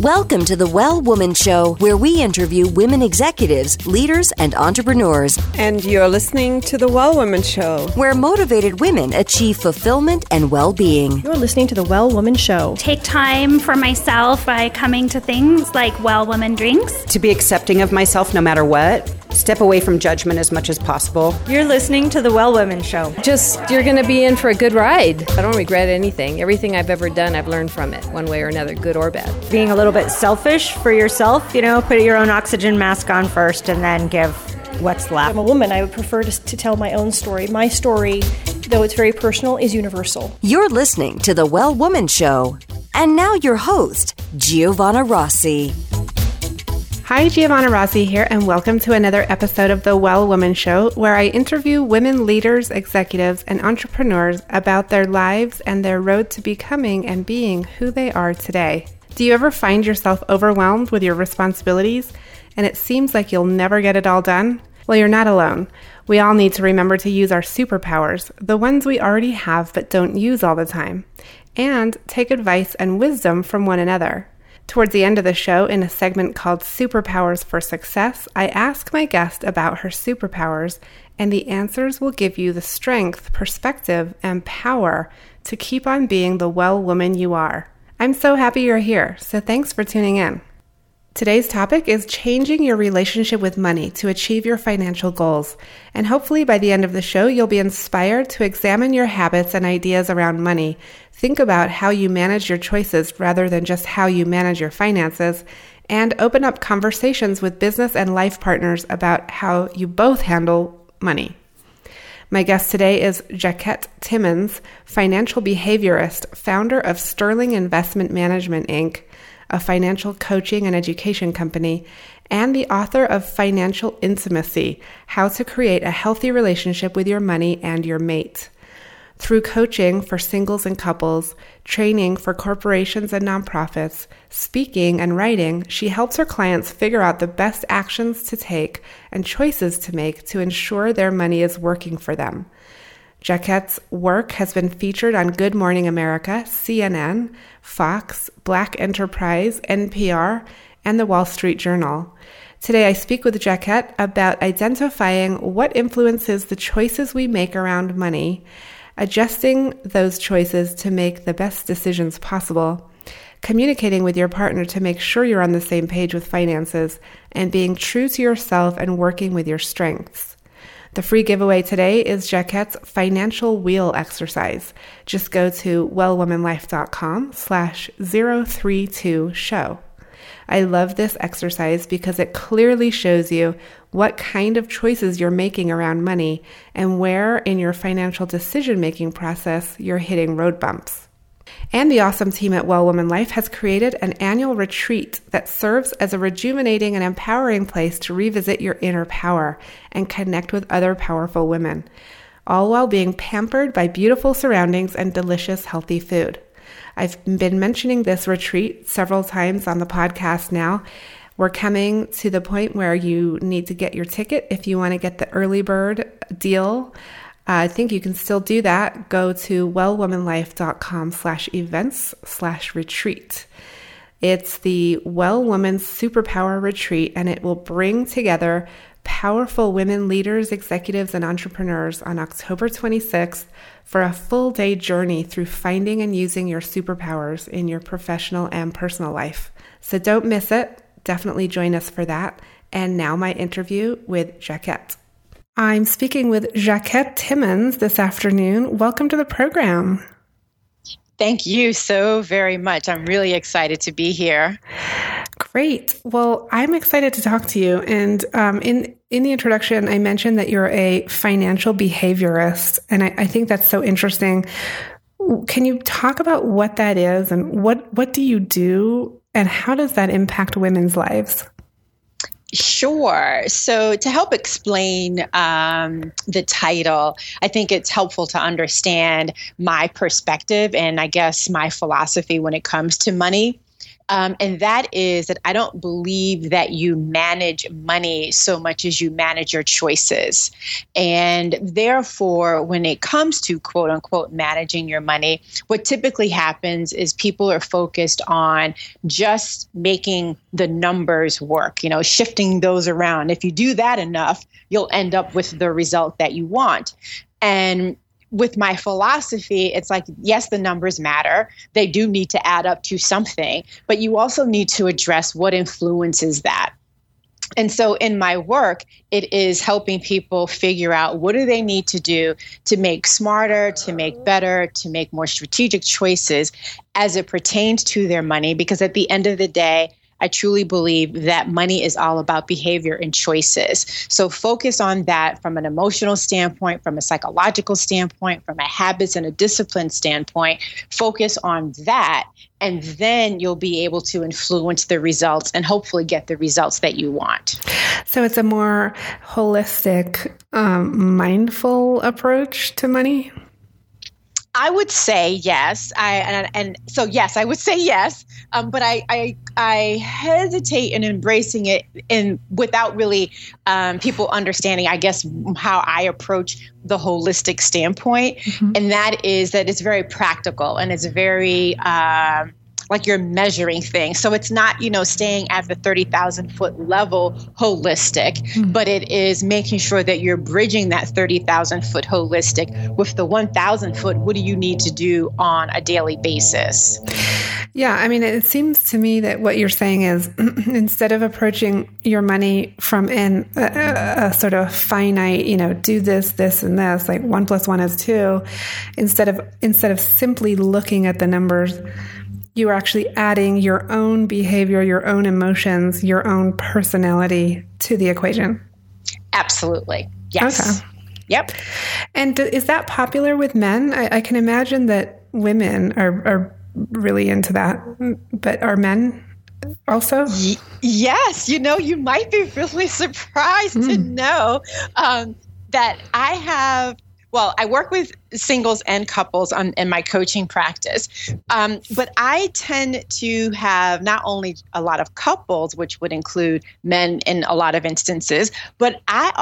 Welcome to the Well Woman Show, where we interview women executives, leaders, and entrepreneurs. And you're listening to the Well Woman Show, where motivated women achieve fulfillment and well being. You're listening to the Well Woman Show. Take time for myself by coming to things like Well Woman Drinks. To be accepting of myself no matter what. Step away from judgment as much as possible. You're listening to the Well Woman Show. Just, you're going to be in for a good ride. I don't regret anything. Everything I've ever done, I've learned from it, one way or another, good or bad. Being a little bit selfish for yourself, you know, put your own oxygen mask on first and then give what's left. I'm a woman. I would prefer to, to tell my own story. My story, though it's very personal, is universal. You're listening to The Well Woman Show. And now your host, Giovanna Rossi. Hi, Giovanna Rossi here, and welcome to another episode of The Well Woman Show, where I interview women leaders, executives, and entrepreneurs about their lives and their road to becoming and being who they are today. Do you ever find yourself overwhelmed with your responsibilities and it seems like you'll never get it all done? Well, you're not alone. We all need to remember to use our superpowers, the ones we already have but don't use all the time, and take advice and wisdom from one another. Towards the end of the show, in a segment called Superpowers for Success, I ask my guest about her superpowers, and the answers will give you the strength, perspective, and power to keep on being the well woman you are. I'm so happy you're here, so thanks for tuning in. Today's topic is changing your relationship with money to achieve your financial goals. And hopefully, by the end of the show, you'll be inspired to examine your habits and ideas around money. Think about how you manage your choices rather than just how you manage your finances, and open up conversations with business and life partners about how you both handle money. My guest today is Jacquette Timmons, financial behaviorist, founder of Sterling Investment Management, Inc a financial coaching and education company, and the author of Financial Intimacy How to Create a Healthy Relationship with Your Money and Your Mate. Through coaching for singles and couples, training for corporations and nonprofits, speaking and writing, she helps her clients figure out the best actions to take and choices to make to ensure their money is working for them. Jacquette's work has been featured on Good Morning America, CNN, Fox, Black Enterprise, NPR, and the Wall Street Journal. Today, I speak with Jacquette about identifying what influences the choices we make around money, adjusting those choices to make the best decisions possible, communicating with your partner to make sure you're on the same page with finances, and being true to yourself and working with your strengths. The free giveaway today is Jacquette's financial wheel exercise. Just go to wellwomanlife.com slash 032 show. I love this exercise because it clearly shows you what kind of choices you're making around money and where in your financial decision making process you're hitting road bumps. And the awesome team at Well Woman Life has created an annual retreat that serves as a rejuvenating and empowering place to revisit your inner power and connect with other powerful women, all while being pampered by beautiful surroundings and delicious, healthy food. I've been mentioning this retreat several times on the podcast now. We're coming to the point where you need to get your ticket if you want to get the early bird deal. Uh, I think you can still do that. Go to wellwomanlife.com slash events slash retreat. It's the Well Woman Superpower Retreat, and it will bring together powerful women leaders, executives, and entrepreneurs on October 26th for a full day journey through finding and using your superpowers in your professional and personal life. So don't miss it. Definitely join us for that. And now, my interview with Jacquette. I'm speaking with Jacquette Timmons this afternoon. Welcome to the program. Thank you so very much. I'm really excited to be here. Great. Well, I'm excited to talk to you. And um, in in the introduction, I mentioned that you're a financial behaviorist, and I, I think that's so interesting. Can you talk about what that is, and what what do you do, and how does that impact women's lives? Sure. So, to help explain um, the title, I think it's helpful to understand my perspective and I guess my philosophy when it comes to money. Um, and that is that I don't believe that you manage money so much as you manage your choices. And therefore, when it comes to quote unquote managing your money, what typically happens is people are focused on just making the numbers work, you know, shifting those around. If you do that enough, you'll end up with the result that you want. And with my philosophy, it's like, yes, the numbers matter. They do need to add up to something, but you also need to address what influences that. And so in my work, it is helping people figure out what do they need to do to make smarter, to make better, to make more strategic choices as it pertains to their money. Because at the end of the day, I truly believe that money is all about behavior and choices. So focus on that from an emotional standpoint, from a psychological standpoint, from a habits and a discipline standpoint. Focus on that. And then you'll be able to influence the results and hopefully get the results that you want. So it's a more holistic, um, mindful approach to money? I would say yes. I and, and so yes, I would say yes. Um, but I, I I hesitate in embracing it in without really um, people understanding. I guess how I approach the holistic standpoint, mm-hmm. and that is that it's very practical and it's very. Um, like you're measuring things. So it's not, you know, staying at the 30,000 foot level holistic, mm-hmm. but it is making sure that you're bridging that 30,000 foot holistic with the 1,000 foot. What do you need to do on a daily basis? Yeah, I mean, it seems to me that what you're saying is instead of approaching your money from in a, a, sort of finite, you know, do this, this, and this, like one plus one is two, instead of instead of simply looking at the numbers you are actually adding your own behavior, your own emotions, your own personality to the equation. Absolutely. Yes. Okay. Yep. And is that popular with men? I, I can imagine that women are, are really into that, but are men also? Y- yes. You know, you might be really surprised mm. to hmm. know um, that I have well, I work with singles and couples on, in my coaching practice, um, but I tend to have not only a lot of couples, which would include men in a lot of instances, but I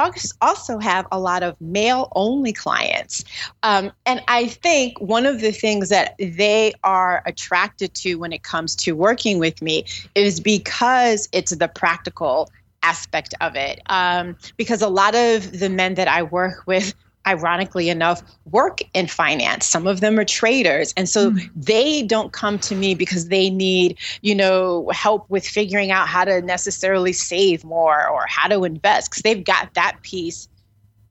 also have a lot of male only clients. Um, and I think one of the things that they are attracted to when it comes to working with me is because it's the practical aspect of it. Um, because a lot of the men that I work with ironically enough, work in finance. Some of them are traders. And so mm. they don't come to me because they need, you know, help with figuring out how to necessarily save more or how to invest because they've got that piece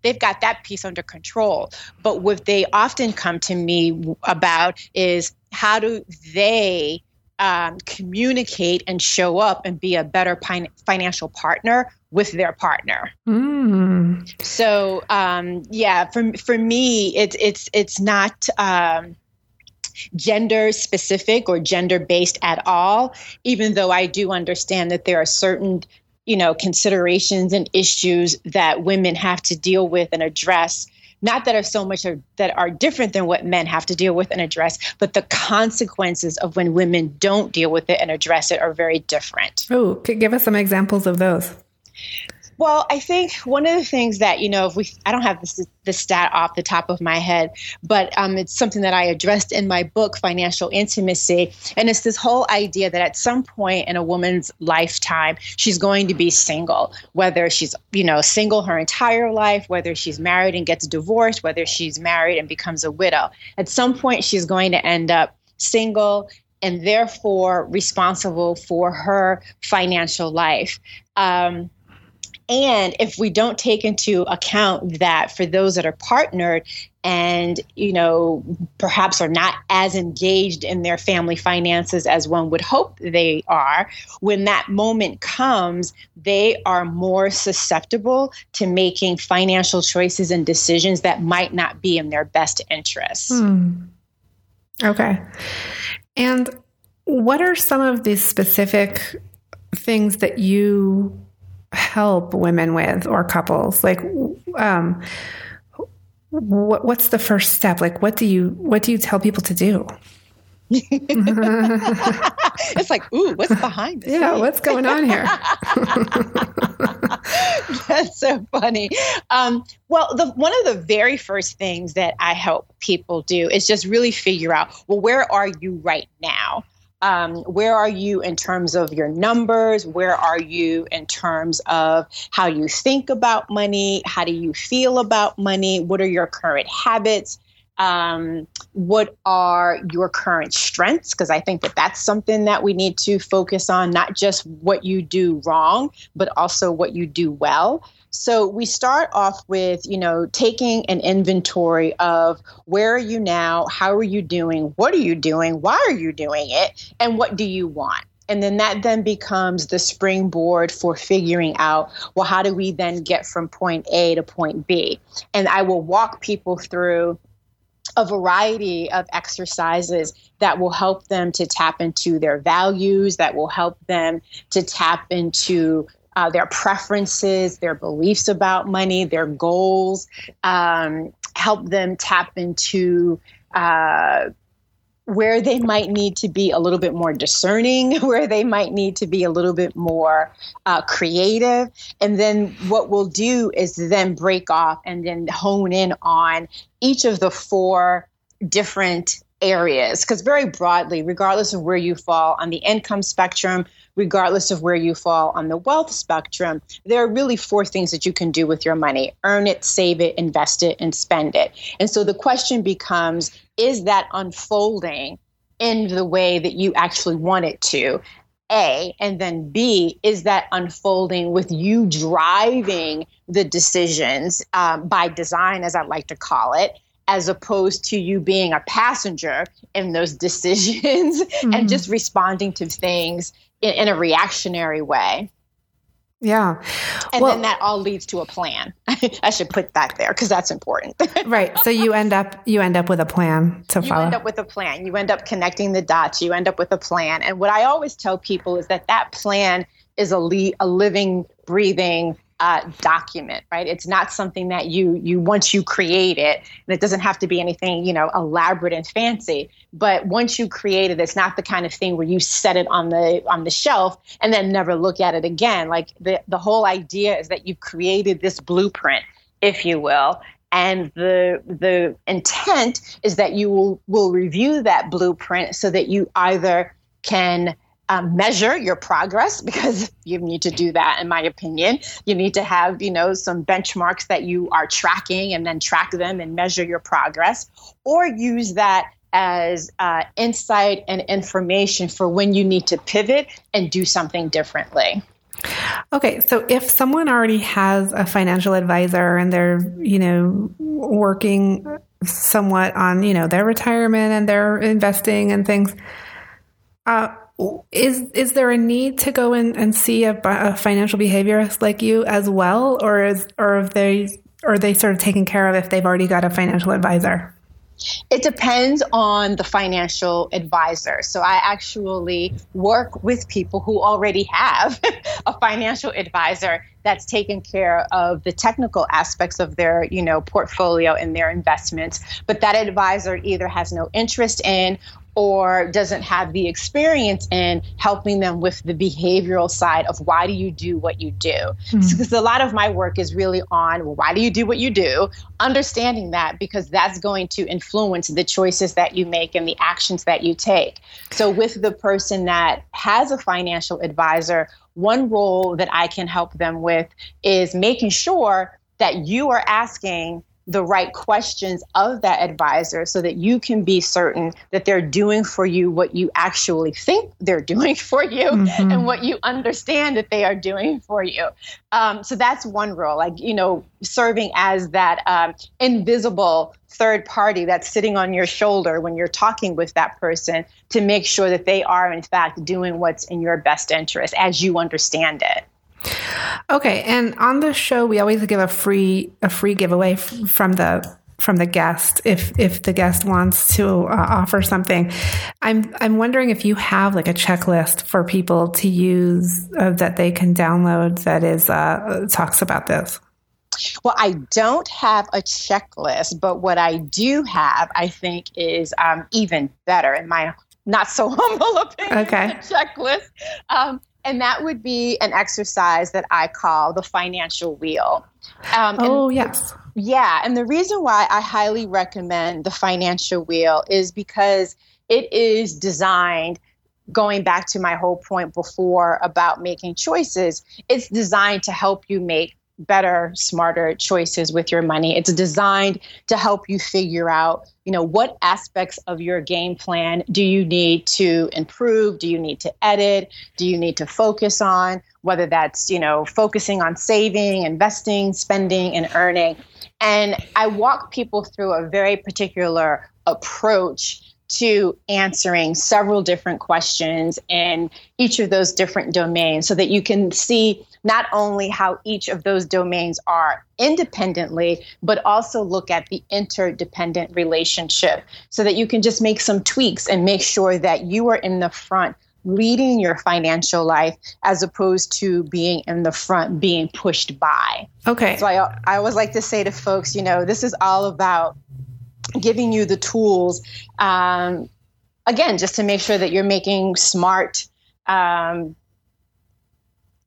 they've got that piece under control. But what they often come to me about is how do they um, communicate and show up and be a better pin- financial partner with their partner. Mm. So um, yeah, for for me, it's it's it's not. Um, gender specific or gender based at all even though i do understand that there are certain you know considerations and issues that women have to deal with and address not that are so much are, that are different than what men have to deal with and address, but the consequences of when women don't deal with it and address it are very different. Oh, give us some examples of those. Well, I think one of the things that you know, if we, I don't have this the stat off the top of my head, but um, it's something that I addressed in my book, Financial Intimacy, and it's this whole idea that at some point in a woman's lifetime, she's going to be single, whether she's you know single her entire life, whether she's married and gets divorced, whether she's married and becomes a widow. At some point, she's going to end up single and therefore responsible for her financial life. Um, and if we don't take into account that for those that are partnered and, you know, perhaps are not as engaged in their family finances as one would hope they are, when that moment comes, they are more susceptible to making financial choices and decisions that might not be in their best interests. Hmm. Okay. And what are some of the specific things that you help women with or couples? Like, um, what, what's the first step? Like, what do you what do you tell people to do? it's like, ooh, what's behind this? Yeah, what's going on here? That's so funny. Um, well, the, one of the very first things that I help people do is just really figure out, well, where are you right now? Um, where are you in terms of your numbers? Where are you in terms of how you think about money? How do you feel about money? What are your current habits? Um, what are your current strengths? Because I think that that's something that we need to focus on, not just what you do wrong, but also what you do well. So we start off with, you know, taking an inventory of where are you now? How are you doing? What are you doing? Why are you doing it? And what do you want? And then that then becomes the springboard for figuring out, well, how do we then get from point A to point B? And I will walk people through a variety of exercises that will help them to tap into their values, that will help them to tap into uh, their preferences, their beliefs about money, their goals, um, help them tap into uh, where they might need to be a little bit more discerning, where they might need to be a little bit more uh, creative. And then what we'll do is then break off and then hone in on each of the four different areas. Because very broadly, regardless of where you fall on the income spectrum, regardless of where you fall on the wealth spectrum, there are really four things that you can do with your money earn it, save it, invest it, and spend it. And so the question becomes is that unfolding in the way that you actually want it to? A, and then B, is that unfolding with you driving the decisions um, by design, as I like to call it, as opposed to you being a passenger in those decisions mm-hmm. and just responding to things in, in a reactionary way. Yeah. And well, then that all leads to a plan. I should put that there because that's important. right. So you end up you end up with a plan to you follow. You end up with a plan. You end up connecting the dots. You end up with a plan. And what I always tell people is that that plan is a, le- a living, breathing uh, document, right? It's not something that you you once you create it, and it doesn't have to be anything you know elaborate and fancy. But once you create it, it's not the kind of thing where you set it on the on the shelf and then never look at it again. Like the the whole idea is that you've created this blueprint, if you will, and the the intent is that you will will review that blueprint so that you either can um, measure your progress because you need to do that in my opinion. You need to have you know some benchmarks that you are tracking and then track them and measure your progress or use that as uh, insight and information for when you need to pivot and do something differently. Okay, so if someone already has a financial advisor and they're, you know, working somewhat on, you know, their retirement and their investing and things, uh, is is there a need to go in and see a, a financial behaviorist like you as well, or is or are they are they sort of taken care of if they've already got a financial advisor? It depends on the financial advisor. So I actually work with people who already have a financial advisor that's taken care of the technical aspects of their, you know, portfolio and their investments, but that advisor either has no interest in or doesn't have the experience in helping them with the behavioral side of why do you do what you do. Because mm-hmm. a lot of my work is really on well, why do you do what you do, understanding that because that's going to influence the choices that you make and the actions that you take. So, with the person that has a financial advisor, one role that I can help them with is making sure that you are asking the right questions of that advisor so that you can be certain that they're doing for you what you actually think they're doing for you mm-hmm. and what you understand that they are doing for you. Um, so that's one role, like, you know, serving as that um, invisible third party that's sitting on your shoulder when you're talking with that person to make sure that they are, in fact, doing what's in your best interest as you understand it. Okay, and on the show, we always give a free a free giveaway f- from the from the guest if if the guest wants to uh, offer something. I'm I'm wondering if you have like a checklist for people to use uh, that they can download that is uh, talks about this. Well, I don't have a checklist, but what I do have, I think, is um, even better. in my not so humble opinion okay. checklist. Um, and that would be an exercise that I call the financial wheel. Um, oh, yes. Yeah. And the reason why I highly recommend the financial wheel is because it is designed going back to my whole point before about making choices, it's designed to help you make better smarter choices with your money. It's designed to help you figure out you know what aspects of your game plan do you need to improve do you need to edit do you need to focus on whether that's you know focusing on saving investing spending and earning. And i walk people through a very particular approach to answering several different questions in each of those different domains so that you can see not only how each of those domains are independently, but also look at the interdependent relationship so that you can just make some tweaks and make sure that you are in the front leading your financial life as opposed to being in the front being pushed by. Okay. So I, I always like to say to folks, you know, this is all about giving you the tools, um, again, just to make sure that you're making smart um,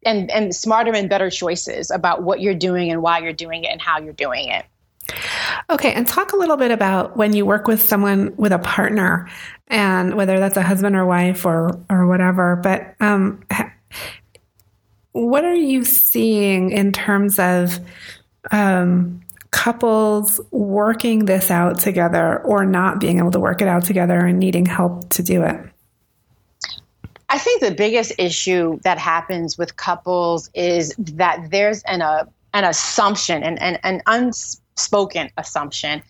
and, and smarter and better choices about what you're doing and why you're doing it and how you're doing it. Okay, and talk a little bit about when you work with someone with a partner, and whether that's a husband or wife or or whatever. But um, what are you seeing in terms of um, couples working this out together or not being able to work it out together and needing help to do it? I think the biggest issue that happens with couples is that there's an, uh, an assumption, and an, an unspoken assumption,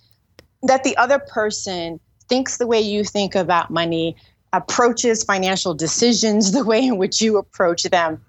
that the other person thinks the way you think about money, approaches financial decisions the way in which you approach them,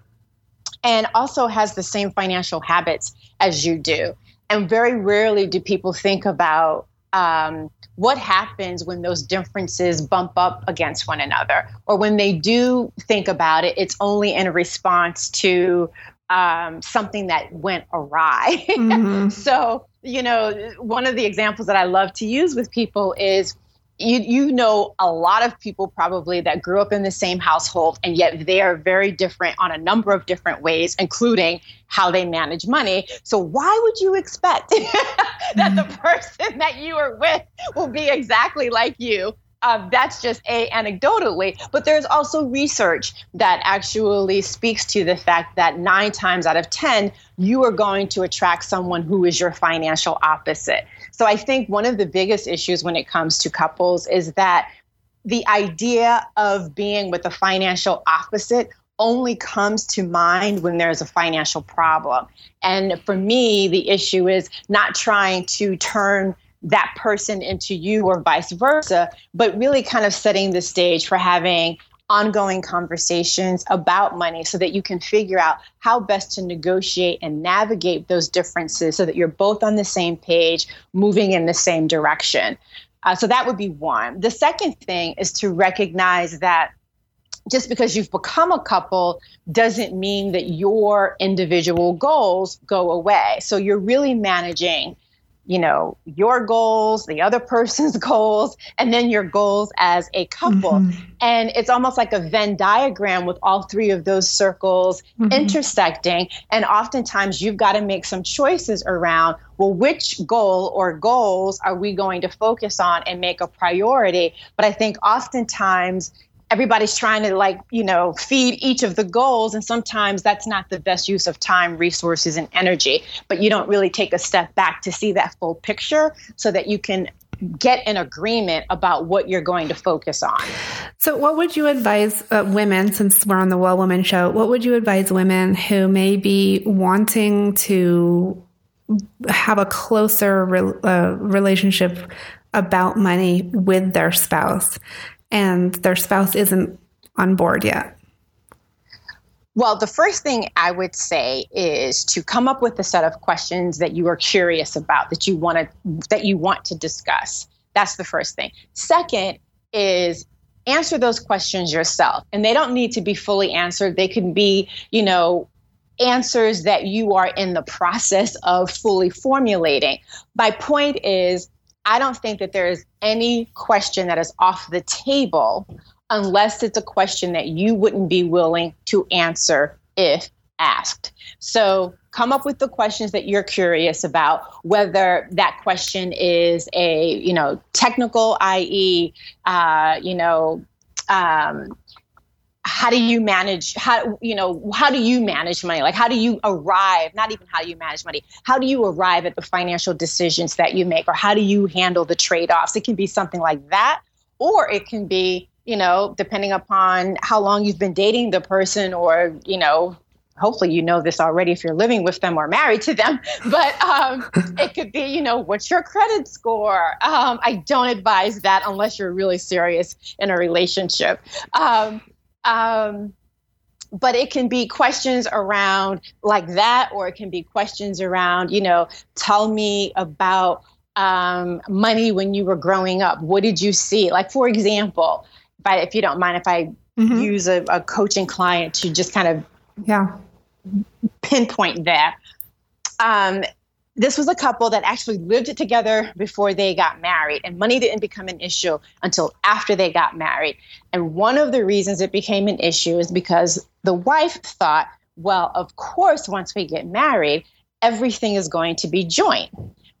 and also has the same financial habits as you do. And very rarely do people think about um, what happens when those differences bump up against one another, or when they do think about it, it's only in response to um, something that went awry. Mm-hmm. so, you know, one of the examples that I love to use with people is you you know a lot of people probably that grew up in the same household and yet they are very different on a number of different ways including how they manage money. So why would you expect that the person that you are with will be exactly like you? Uh, that's just a anecdotally but there's also research that actually speaks to the fact that nine times out of ten you are going to attract someone who is your financial opposite so I think one of the biggest issues when it comes to couples is that the idea of being with a financial opposite only comes to mind when there's a financial problem. And for me, the issue is not trying to turn that person into you or vice versa, but really kind of setting the stage for having ongoing conversations about money so that you can figure out how best to negotiate and navigate those differences so that you're both on the same page, moving in the same direction. Uh, so that would be one. The second thing is to recognize that just because you've become a couple doesn't mean that your individual goals go away. So you're really managing you know your goals the other person's goals and then your goals as a couple mm-hmm. and it's almost like a venn diagram with all three of those circles mm-hmm. intersecting and oftentimes you've got to make some choices around well which goal or goals are we going to focus on and make a priority but i think oftentimes everybody's trying to like you know feed each of the goals and sometimes that's not the best use of time resources and energy. But you don't really take a step back to see that full picture so that you can get an agreement about what you're going to focus on. So what would you advise uh, women since we're on the well woman show what would you advise women who may be wanting to have a closer re- uh, relationship about money with their spouse and their spouse isn't on board yet? Well, the first thing I would say is to come up with a set of questions that you are curious about that you want to that you want to discuss. That's the first thing. Second is answer those questions yourself. And they don't need to be fully answered. They can be, you know, answers that you are in the process of fully formulating. My point is I don't think that there is any question that is off the table unless it's a question that you wouldn't be willing to answer if asked. So come up with the questions that you're curious about, whether that question is a, you know, technical, i.e., uh, you know, um, how do you manage how you know how do you manage money? Like how do you arrive not even how do you manage money how do you arrive at the financial decisions that you make or how do you handle the trade-offs? It can be something like that or it can be you know depending upon how long you've been dating the person or you know hopefully you know this already if you're living with them or married to them but um, it could be you know what's your credit score? Um, i don't advise that unless you're really serious in a relationship. Um, um but it can be questions around like that or it can be questions around you know tell me about um, money when you were growing up what did you see like for example if, I, if you don't mind if i mm-hmm. use a, a coaching client to just kind of yeah pinpoint that. Um, this was a couple that actually lived together before they got married, and money didn't become an issue until after they got married. And one of the reasons it became an issue is because the wife thought, well, of course, once we get married, everything is going to be joint.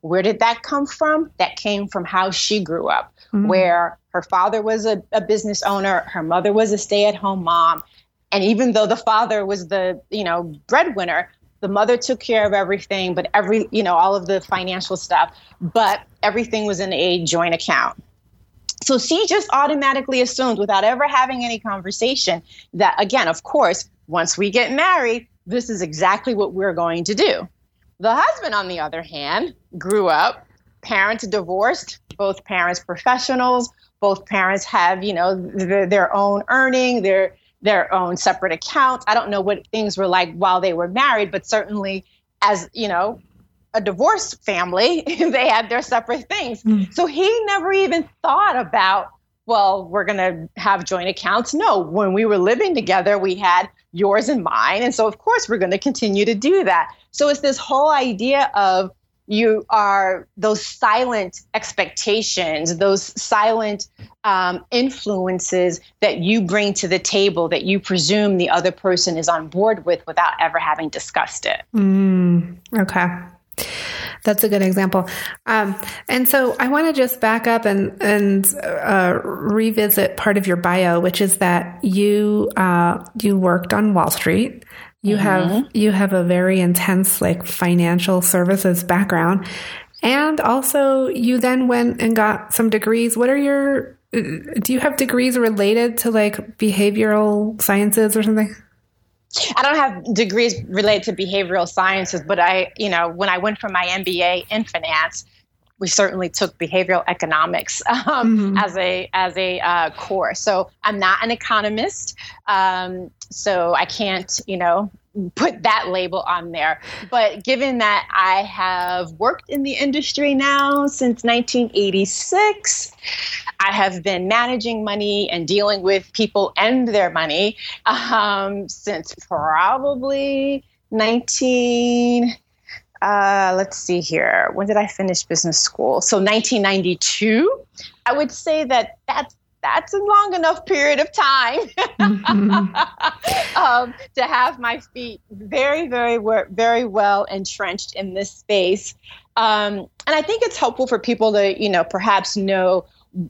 Where did that come from? That came from how she grew up, mm-hmm. where her father was a, a business owner, her mother was a stay at home mom, and even though the father was the, you know, breadwinner, the mother took care of everything, but every, you know, all of the financial stuff, but everything was in a joint account. So she just automatically assumed without ever having any conversation that, again, of course, once we get married, this is exactly what we're going to do. The husband, on the other hand, grew up, parents divorced, both parents professionals, both parents have, you know, their, their own earning, their their own separate accounts. I don't know what things were like while they were married, but certainly as, you know, a divorced family, they had their separate things. Mm. So he never even thought about, well, we're going to have joint accounts. No, when we were living together, we had yours and mine. And so, of course, we're going to continue to do that. So it's this whole idea of you are those silent expectations, those silent um, influences that you bring to the table that you presume the other person is on board with without ever having discussed it. Mm, okay. That's a good example. Um, and so I want to just back up and, and uh, revisit part of your bio, which is that you, uh, you worked on Wall Street. You mm-hmm. have you have a very intense like financial services background. And also you then went and got some degrees. What are your do you have degrees related to like behavioral sciences or something? I don't have degrees related to behavioral sciences, but I, you know, when I went for my MBA in finance, we certainly took behavioral economics um, mm-hmm. as a as a uh, course. So I'm not an economist, um, so I can't you know put that label on there. But given that I have worked in the industry now since 1986, I have been managing money and dealing with people and their money um, since probably 19 uh, let's see here. When did I finish business school? So 1992. I would say that that's that's a long enough period of time mm-hmm. um, to have my feet very, very, very well entrenched in this space. Um, and I think it's helpful for people to, you know, perhaps know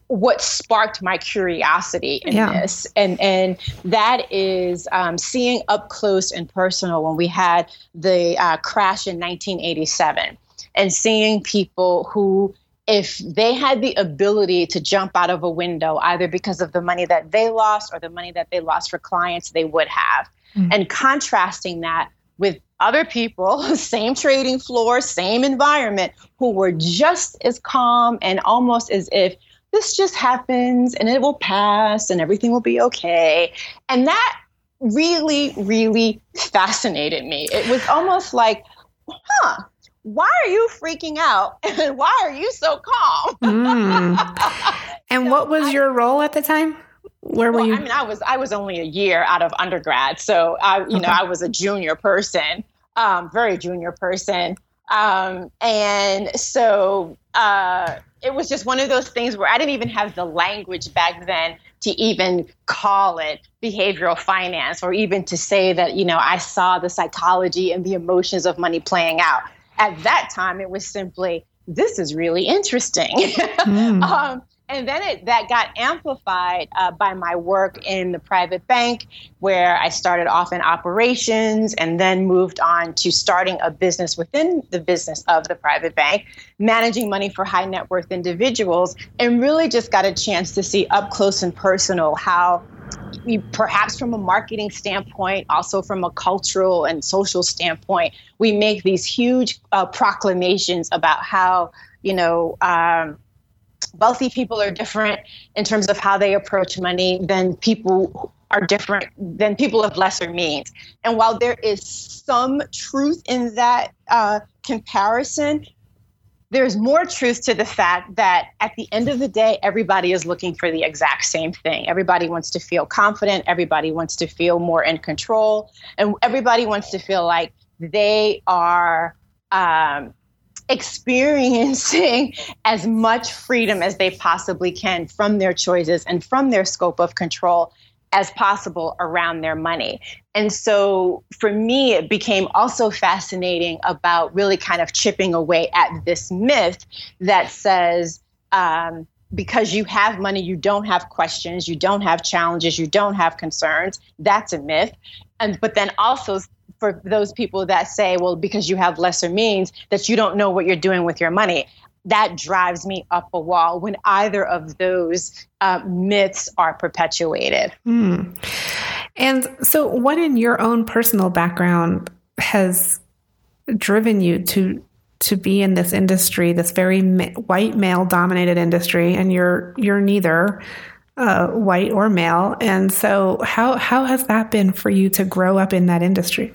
what sparked my curiosity in yeah. this and and that is um, seeing up close and personal when we had the uh, crash in 1987 and seeing people who if they had the ability to jump out of a window either because of the money that they lost or the money that they lost for clients they would have mm-hmm. and contrasting that with other people, same trading floor, same environment, who were just as calm and almost as if this just happens and it will pass and everything will be okay. And that really, really fascinated me. It was almost like, huh, why are you freaking out and why are you so calm? mm. And so what was I, your role at the time? Where well, were you? I mean, I was I was only a year out of undergrad, so I you okay. know I was a junior person, um, very junior person, um, and so uh, it was just one of those things where I didn't even have the language back then to even call it behavioral finance or even to say that, you know, I saw the psychology and the emotions of money playing out. At that time, it was simply, this is really interesting. Mm. um, and then it, that got amplified uh, by my work in the private bank, where I started off in operations and then moved on to starting a business within the business of the private bank, managing money for high net worth individuals, and really just got a chance to see up close and personal how. We, perhaps from a marketing standpoint, also from a cultural and social standpoint, we make these huge uh, proclamations about how you know um, wealthy people are different in terms of how they approach money than people are different than people of lesser means. And while there is some truth in that uh, comparison, there's more truth to the fact that at the end of the day, everybody is looking for the exact same thing. Everybody wants to feel confident, everybody wants to feel more in control, and everybody wants to feel like they are. Um, experiencing as much freedom as they possibly can from their choices and from their scope of control as possible around their money. And so for me, it became also fascinating about really kind of chipping away at this myth that says, um, because you have money, you don't have questions, you don't have challenges, you don't have concerns. That's a myth. And but then also for those people that say, well, because you have lesser means, that you don't know what you're doing with your money. That drives me up a wall when either of those uh, myths are perpetuated. Hmm. And so, what in your own personal background has driven you to to be in this industry, this very ma- white male dominated industry, and you're you're neither uh, white or male. And so, how how has that been for you to grow up in that industry?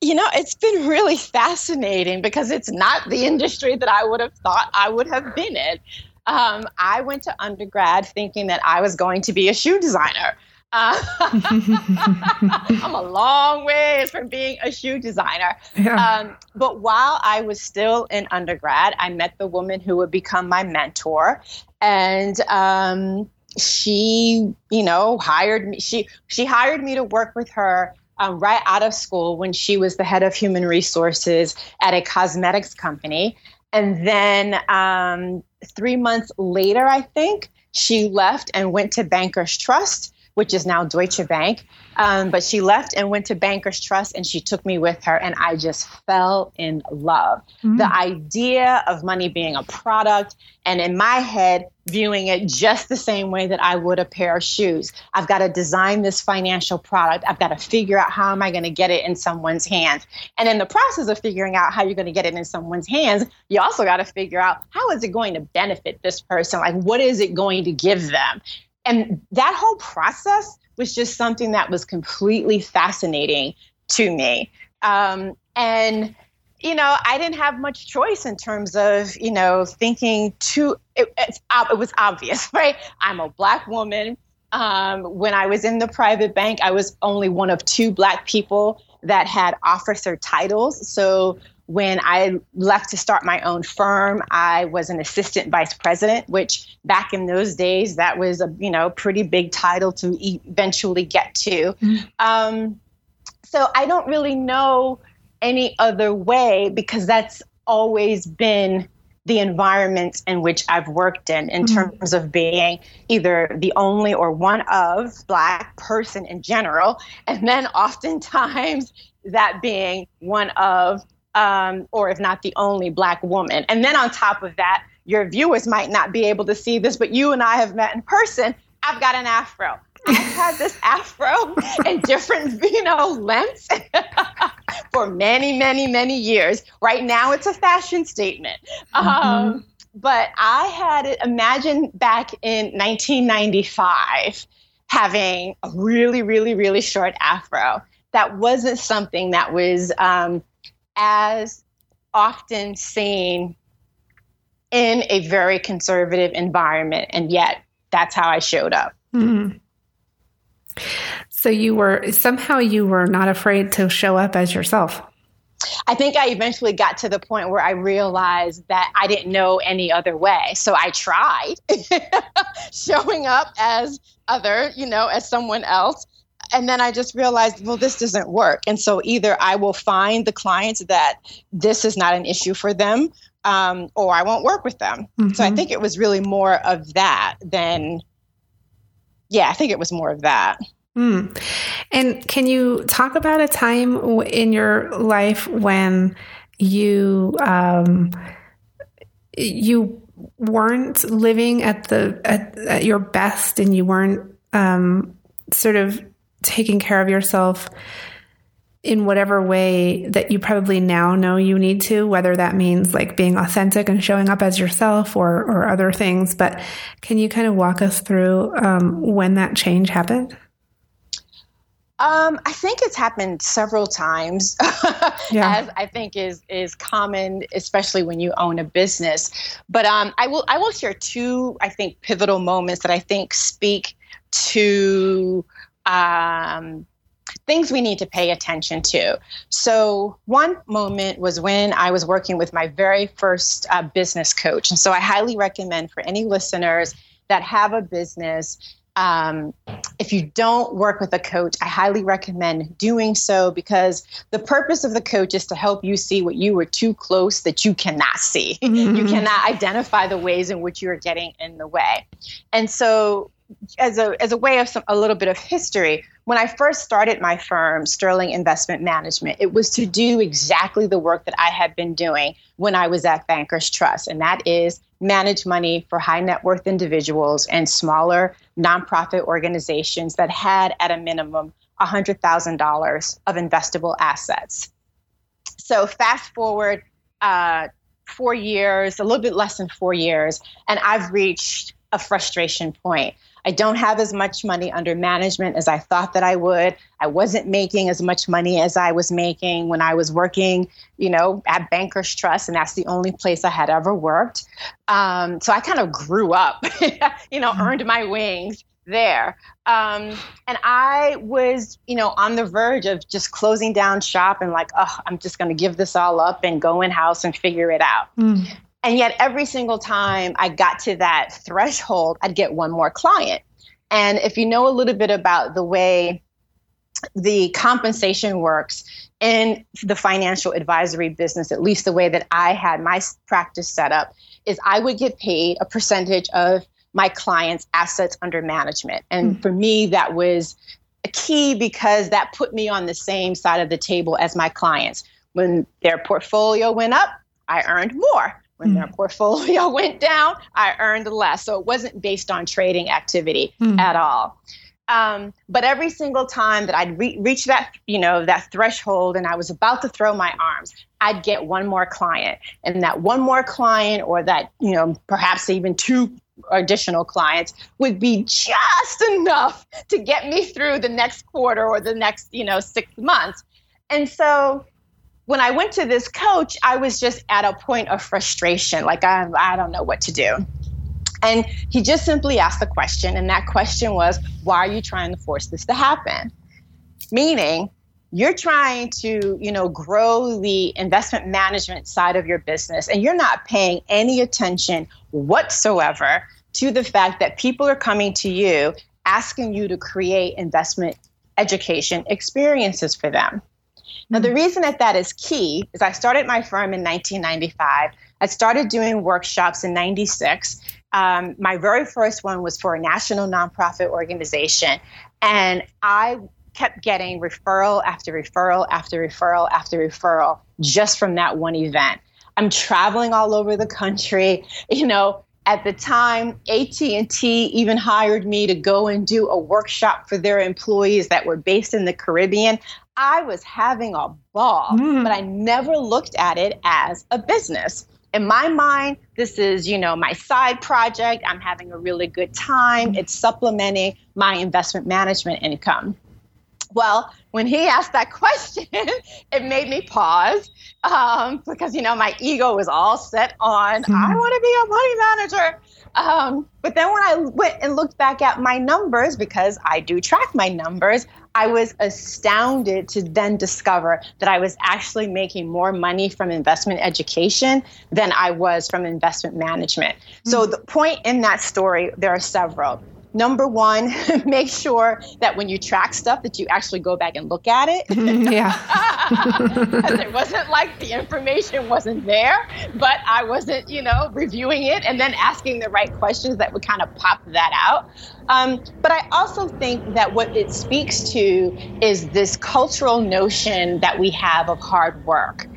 You know, it's been really fascinating because it's not the industry that I would have thought I would have been in. Um, I went to undergrad thinking that I was going to be a shoe designer. Uh, I'm a long ways from being a shoe designer. Yeah. Um, but while I was still in undergrad, I met the woman who would become my mentor. And um, she, you know, hired me. She she hired me to work with her um, right out of school when she was the head of human resources at a cosmetics company. And then um, three months later, I think, she left and went to Bankers Trust, which is now Deutsche Bank. Um, but she left and went to Bankers Trust and she took me with her, and I just fell in love. Mm-hmm. The idea of money being a product, and in my head, viewing it just the same way that I would a pair of shoes. I've got to design this financial product. I've got to figure out how am I going to get it in someone's hands. And in the process of figuring out how you're going to get it in someone's hands, you also got to figure out how is it going to benefit this person? Like what is it going to give them? And that whole process was just something that was completely fascinating to me. Um, and you know, I didn't have much choice in terms of, you know, thinking too, it, it was obvious, right? I'm a black woman. Um, when I was in the private bank, I was only one of two black people that had officer titles. So when I left to start my own firm, I was an assistant vice president, which back in those days, that was a you know pretty big title to eventually get to. Mm-hmm. Um, so I don't really know any other way because that's always been the environment in which I've worked in, in mm-hmm. terms of being either the only or one of Black person in general, and then oftentimes that being one of um, or if not the only black woman. And then on top of that, your viewers might not be able to see this, but you and I have met in person. I've got an afro. I've had this afro in different, you know, lengths for many, many, many years. Right now, it's a fashion statement. Mm-hmm. Um, but I had it, imagine back in 1995 having a really, really, really short afro. That wasn't something that was um, as often seen in a very conservative environment. And yet, that's how I showed up. Mm-hmm. So you were somehow you were not afraid to show up as yourself. I think I eventually got to the point where I realized that I didn't know any other way. So I tried showing up as other, you know, as someone else. And then I just realized, well, this doesn't work. And so either I will find the clients that this is not an issue for them, um, or I won't work with them. Mm-hmm. So I mm-hmm. think it was really more of that than, yeah, I think it was more of that. Mm. And can you talk about a time in your life when you um, you weren't living at the at, at, your best and you weren't um, sort of taking care of yourself in whatever way that you probably now know you need to, whether that means like being authentic and showing up as yourself or, or other things. But can you kind of walk us through um, when that change happened? Um, I think it's happened several times, yeah. as I think is is common, especially when you own a business. But um, I will I will share two I think pivotal moments that I think speak to um, things we need to pay attention to. So one moment was when I was working with my very first uh, business coach, and so I highly recommend for any listeners that have a business um, if you don't work with a coach, I highly recommend doing so because the purpose of the coach is to help you see what you were too close that you cannot see. Mm-hmm. you cannot identify the ways in which you are getting in the way. And so, as a as a way of some a little bit of history, when I first started my firm, Sterling Investment Management, it was to do exactly the work that I had been doing when I was at Bankers Trust, and that is manage money for high net worth individuals and smaller nonprofit organizations that had, at a minimum, $100,000 of investable assets. So, fast forward uh, four years, a little bit less than four years, and I've reached a frustration point. I don't have as much money under management as I thought that I would. I wasn't making as much money as I was making when I was working, you know, at Bankers Trust, and that's the only place I had ever worked. Um, so I kind of grew up, you know, mm-hmm. earned my wings there. Um, and I was, you know, on the verge of just closing down shop and like, oh, I'm just going to give this all up and go in house and figure it out. Mm. And yet, every single time I got to that threshold, I'd get one more client. And if you know a little bit about the way the compensation works in the financial advisory business, at least the way that I had my practice set up, is I would get paid a percentage of my clients' assets under management. And mm-hmm. for me, that was a key because that put me on the same side of the table as my clients. When their portfolio went up, I earned more. When mm. their portfolio went down, I earned less. So it wasn't based on trading activity mm. at all. Um, but every single time that I'd re- reach that, you know, that threshold and I was about to throw my arms, I'd get one more client. And that one more client or that, you know, perhaps even two additional clients would be just enough to get me through the next quarter or the next, you know, six months. And so when I went to this coach, I was just at a point of frustration. Like, I, I don't know what to do. And he just simply asked the question, and that question was, Why are you trying to force this to happen? Meaning, you're trying to you know grow the investment management side of your business and you're not paying any attention whatsoever to the fact that people are coming to you asking you to create investment education experiences for them now, the reason that that is key is I started my firm in 1995. I started doing workshops in 96. Um, my very first one was for a national nonprofit organization. And I kept getting referral after referral after referral after referral just from that one event. I'm traveling all over the country, you know, at the time AT&T even hired me to go and do a workshop for their employees that were based in the Caribbean. I was having a ball, mm. but I never looked at it as a business. In my mind, this is, you know, my side project. I'm having a really good time. It's supplementing my investment management income. Well, when he asked that question, it made me pause um, because, you know, my ego was all set on, mm. I want to be a money manager. Um, but then when I went and looked back at my numbers, because I do track my numbers, I was astounded to then discover that I was actually making more money from investment education than I was from investment management. Mm-hmm. So, the point in that story, there are several number one, make sure that when you track stuff that you actually go back and look at it. Mm-hmm, yeah. it wasn't like the information wasn't there, but I wasn't, you know, reviewing it and then asking the right questions that would kind of pop that out. Um, but I also think that what it speaks to is this cultural notion that we have of hard work.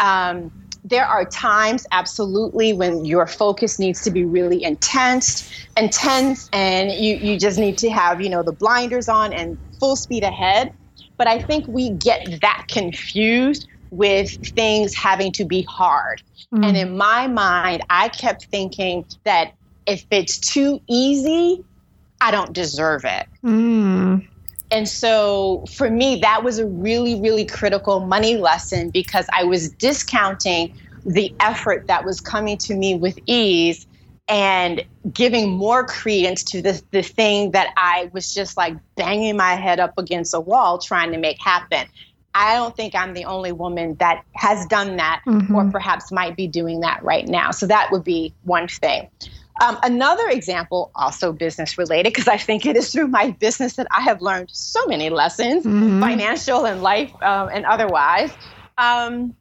Um, there are times absolutely when your focus needs to be really intense intense and you, you just need to have you know the blinders on and full speed ahead but i think we get that confused with things having to be hard mm. and in my mind i kept thinking that if it's too easy i don't deserve it mm. And so for me, that was a really, really critical money lesson because I was discounting the effort that was coming to me with ease and giving more credence to the, the thing that I was just like banging my head up against a wall trying to make happen. I don't think I'm the only woman that has done that mm-hmm. or perhaps might be doing that right now. So that would be one thing. Um, another example, also business related, because I think it is through my business that I have learned so many lessons, mm-hmm. financial and life um, and otherwise, um,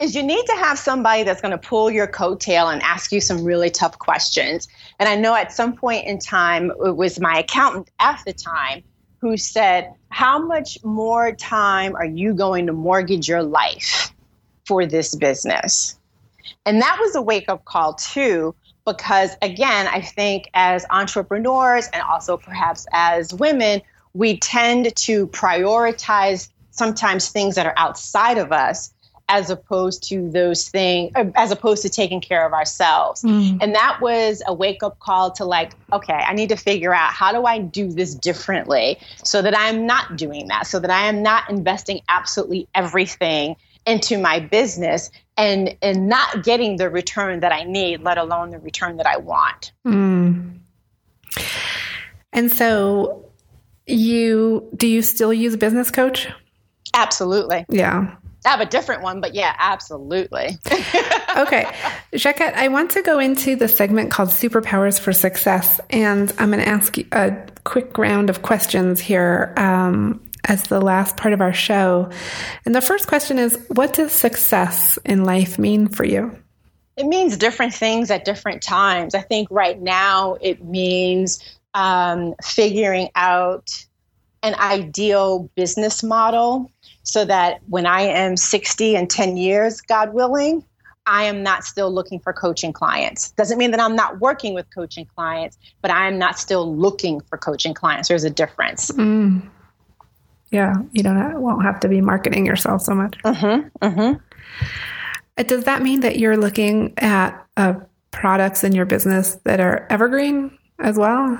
is you need to have somebody that's going to pull your coattail and ask you some really tough questions. And I know at some point in time, it was my accountant at the time who said, How much more time are you going to mortgage your life for this business? And that was a wake up call, too, because again, I think as entrepreneurs and also perhaps as women, we tend to prioritize sometimes things that are outside of us as opposed to those things uh, as opposed to taking care of ourselves mm. and that was a wake up call to like okay i need to figure out how do i do this differently so that i'm not doing that so that i am not investing absolutely everything into my business and and not getting the return that I need, let alone the return that I want. Mm. And so you do you still use business coach? Absolutely. Yeah. I have a different one, but yeah, absolutely. okay. Jacquette, I want to go into the segment called Superpowers for Success. And I'm going to ask you a quick round of questions here. Um, as the last part of our show. And the first question is What does success in life mean for you? It means different things at different times. I think right now it means um, figuring out an ideal business model so that when I am 60 and 10 years, God willing, I am not still looking for coaching clients. Doesn't mean that I'm not working with coaching clients, but I am not still looking for coaching clients. There's a difference. Mm. Yeah, you don't have, won't have to be marketing yourself so much. Mm-hmm, mm-hmm. Uh, does that mean that you're looking at uh, products in your business that are evergreen as well?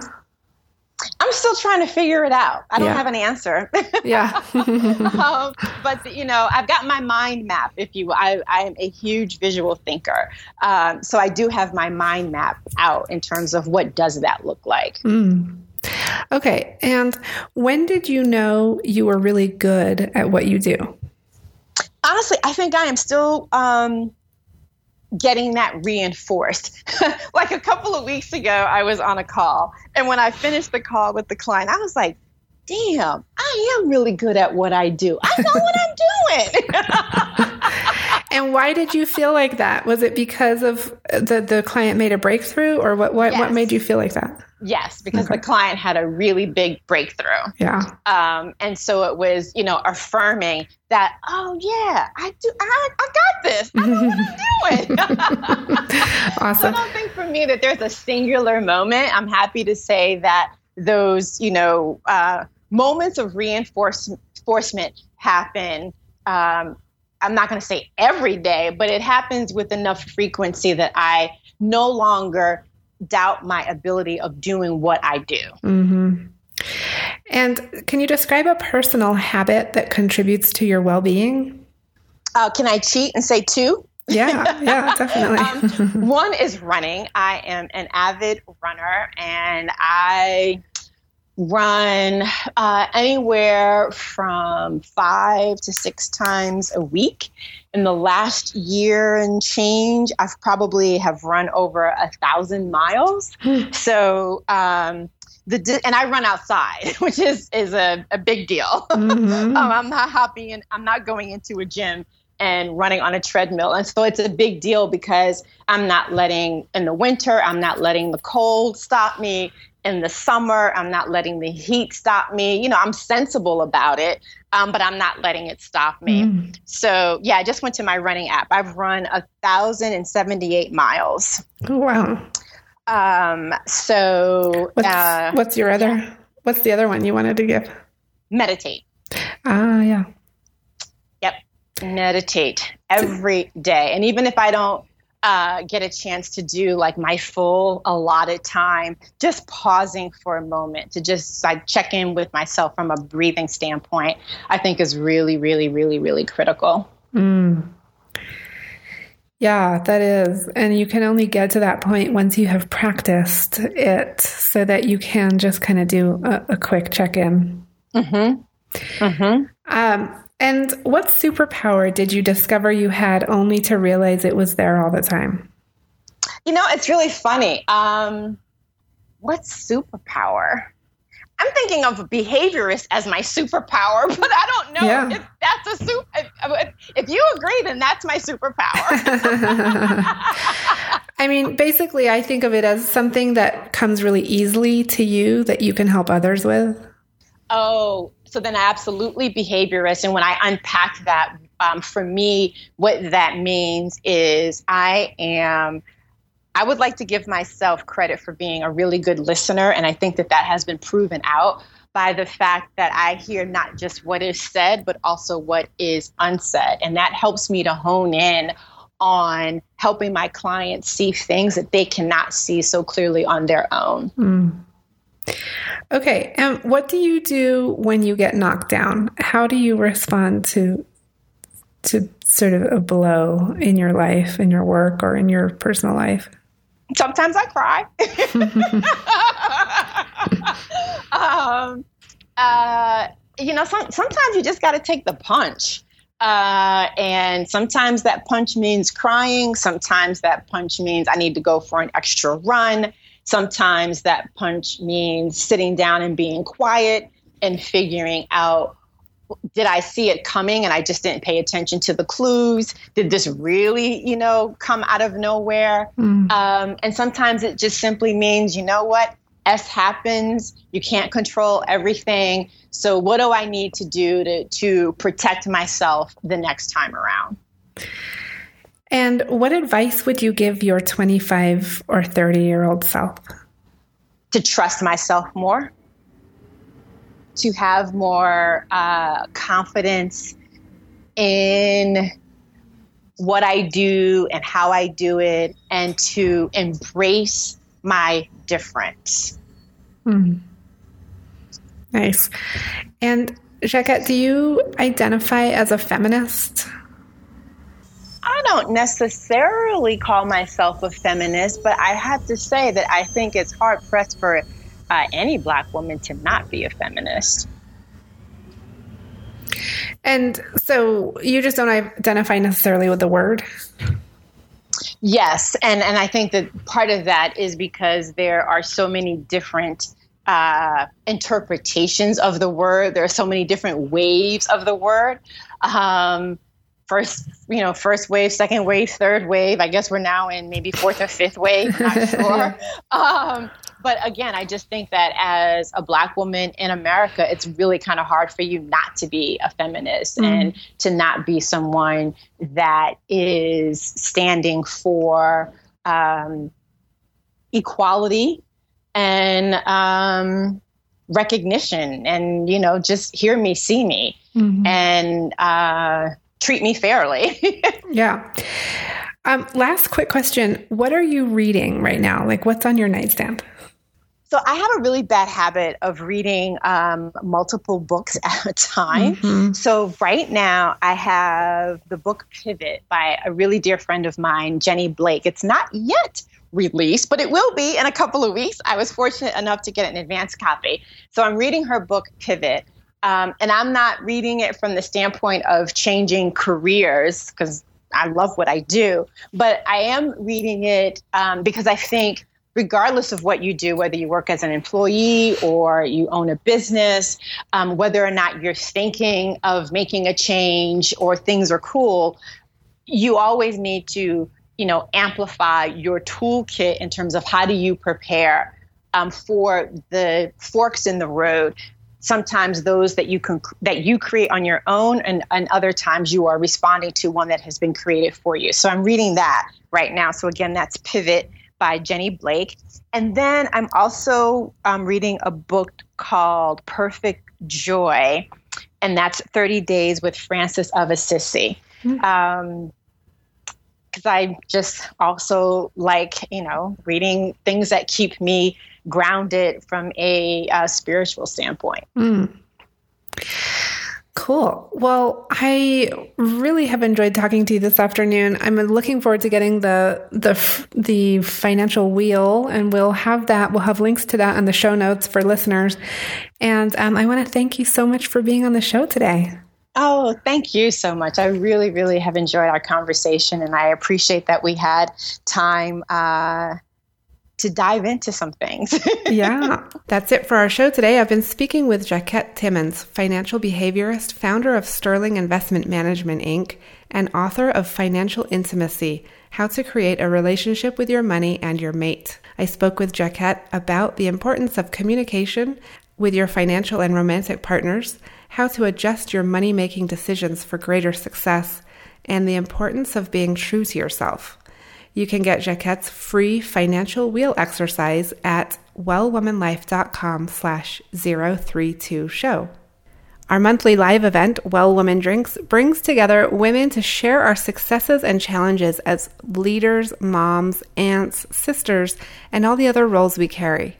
I'm still trying to figure it out. I don't yeah. have an answer. yeah. um, but you know, I've got my mind map. If you, I, I am a huge visual thinker, um, so I do have my mind map out in terms of what does that look like. Mm. Okay. And when did you know you were really good at what you do? Honestly, I think I am still um, getting that reinforced. like a couple of weeks ago, I was on a call. And when I finished the call with the client, I was like, damn, I am really good at what I do. I know what I'm doing. and why did you feel like that? Was it because of the, the client made a breakthrough or what, what, yes. what made you feel like that? Yes, because okay. the client had a really big breakthrough. Yeah. Um, and so it was, you know, affirming that, oh yeah, I do, I, I got this. I know what I'm doing. awesome. so I don't think for me that there's a singular moment. I'm happy to say that those, you know, uh, moments of reinforcement happen. Um, I'm not going to say every day, but it happens with enough frequency that I no longer doubt my ability of doing what I do. Mm-hmm. And can you describe a personal habit that contributes to your well being? Uh, can I cheat and say two? Yeah, yeah, definitely. um, one is running. I am an avid runner and I run uh, anywhere from five to six times a week. In the last year and change, I've probably have run over a thousand miles. so um, the and I run outside, which is is a, a big deal. Mm-hmm. um, I'm not happy and I'm not going into a gym and running on a treadmill. And so it's a big deal because I'm not letting in the winter, I'm not letting the cold stop me. In the summer, I'm not letting the heat stop me. You know, I'm sensible about it, um, but I'm not letting it stop me. Mm. So, yeah, I just went to my running app. I've run a thousand and seventy-eight miles. Oh, wow. Um, so, what's, uh, what's your other? What's the other one you wanted to give? Meditate. Ah, yeah. Meditate every day, and even if I don't uh, get a chance to do like my full allotted time, just pausing for a moment to just like check in with myself from a breathing standpoint, I think is really, really, really, really critical. Mm. Yeah, that is. And you can only get to that point once you have practiced it so that you can just kind of do a, a quick check in. Mm-hmm. Mm-hmm. Um, and what superpower did you discover you had only to realize it was there all the time? You know, it's really funny. Um, what superpower? I'm thinking of a behaviorist as my superpower, but I don't know yeah. if that's a super. If, if you agree, then that's my superpower. I mean, basically, I think of it as something that comes really easily to you that you can help others with. Oh, so then absolutely behaviorist. And when I unpack that, um, for me, what that means is I am. I would like to give myself credit for being a really good listener, and I think that that has been proven out by the fact that I hear not just what is said, but also what is unsaid. And that helps me to hone in on helping my clients see things that they cannot see so clearly on their own. Mm. Okay. And what do you do when you get knocked down? How do you respond to to sort of a blow in your life, in your work, or in your personal life? Sometimes I cry. um, uh, you know, some, sometimes you just got to take the punch. Uh, and sometimes that punch means crying. Sometimes that punch means I need to go for an extra run. Sometimes that punch means sitting down and being quiet and figuring out did I see it coming and I just didn't pay attention to the clues? Did this really, you know, come out of nowhere? Mm. Um, and sometimes it just simply means, you know what? S happens. You can't control everything. So what do I need to do to to protect myself the next time around? And what advice would you give your 25 or 30 year old self? To trust myself more, to have more uh, confidence in what I do and how I do it, and to embrace my difference. Mm. Nice. And Jacquette, do you identify as a feminist? I don't necessarily call myself a feminist, but I have to say that I think it's hard pressed for uh, any black woman to not be a feminist. And so you just don't identify necessarily with the word? Yes, and and I think that part of that is because there are so many different uh, interpretations of the word. There are so many different waves of the word. Um, first, you know, first wave, second wave, third wave. I guess we're now in maybe fourth or fifth wave. Not sure. um, but again, I just think that as a black woman in America, it's really kind of hard for you not to be a feminist mm. and to not be someone that is standing for um, equality and um, recognition and you know just hear me see me mm-hmm. and uh, treat me fairly. yeah. Um, last quick question. What are you reading right now? Like, what's on your nightstand? So, I have a really bad habit of reading um, multiple books at a time. Mm-hmm. So, right now, I have the book Pivot by a really dear friend of mine, Jenny Blake. It's not yet released, but it will be in a couple of weeks. I was fortunate enough to get an advance copy. So I'm reading her book, Pivot. Um, and I'm not reading it from the standpoint of changing careers because I love what I do, but I am reading it um, because I think regardless of what you do, whether you work as an employee or you own a business, um, whether or not you're thinking of making a change or things are cool, you always need to, you know, amplify your toolkit in terms of how do you prepare um, for the forks in the road. Sometimes those that you can that you create on your own, and, and other times you are responding to one that has been created for you. So I'm reading that right now. So again, that's Pivot by Jenny Blake. And then I'm also um, reading a book called Perfect Joy, and that's 30 Days with Francis of Assisi. Mm-hmm. Um, because I just also like, you know, reading things that keep me grounded from a uh, spiritual standpoint. Mm. Cool. Well, I really have enjoyed talking to you this afternoon. I'm looking forward to getting the the the financial wheel, and we'll have that. We'll have links to that in the show notes for listeners. And um, I want to thank you so much for being on the show today. Oh, thank you so much. I really, really have enjoyed our conversation, and I appreciate that we had time. Uh, to dive into some things. yeah, that's it for our show today. I've been speaking with Jacquette Timmons, financial behaviorist, founder of Sterling Investment Management Inc., and author of Financial Intimacy How to Create a Relationship with Your Money and Your Mate. I spoke with Jacquette about the importance of communication with your financial and romantic partners, how to adjust your money making decisions for greater success, and the importance of being true to yourself. You can get Jacquette's free financial wheel exercise at wellwomanlife.com slash 032 show. Our monthly live event, Well Woman Drinks, brings together women to share our successes and challenges as leaders, moms, aunts, sisters, and all the other roles we carry.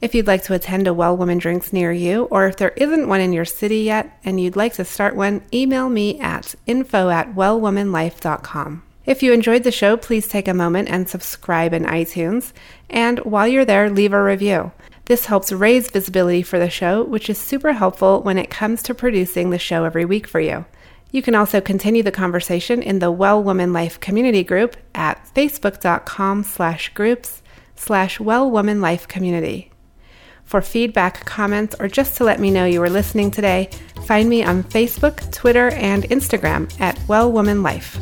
If you'd like to attend a Well Woman Drinks near you, or if there isn't one in your city yet and you'd like to start one, email me at info at wellwomanlife.com. If you enjoyed the show, please take a moment and subscribe in iTunes. And while you're there, leave a review. This helps raise visibility for the show, which is super helpful when it comes to producing the show every week for you. You can also continue the conversation in the Well Woman Life community group at facebook.com slash groups slash Well Woman Life community. For feedback, comments, or just to let me know you were listening today, find me on Facebook, Twitter, and Instagram at Well Woman Life.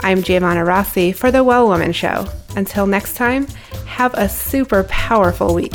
I'm Giovanna Rossi for The Well Woman Show. Until next time, have a super powerful week.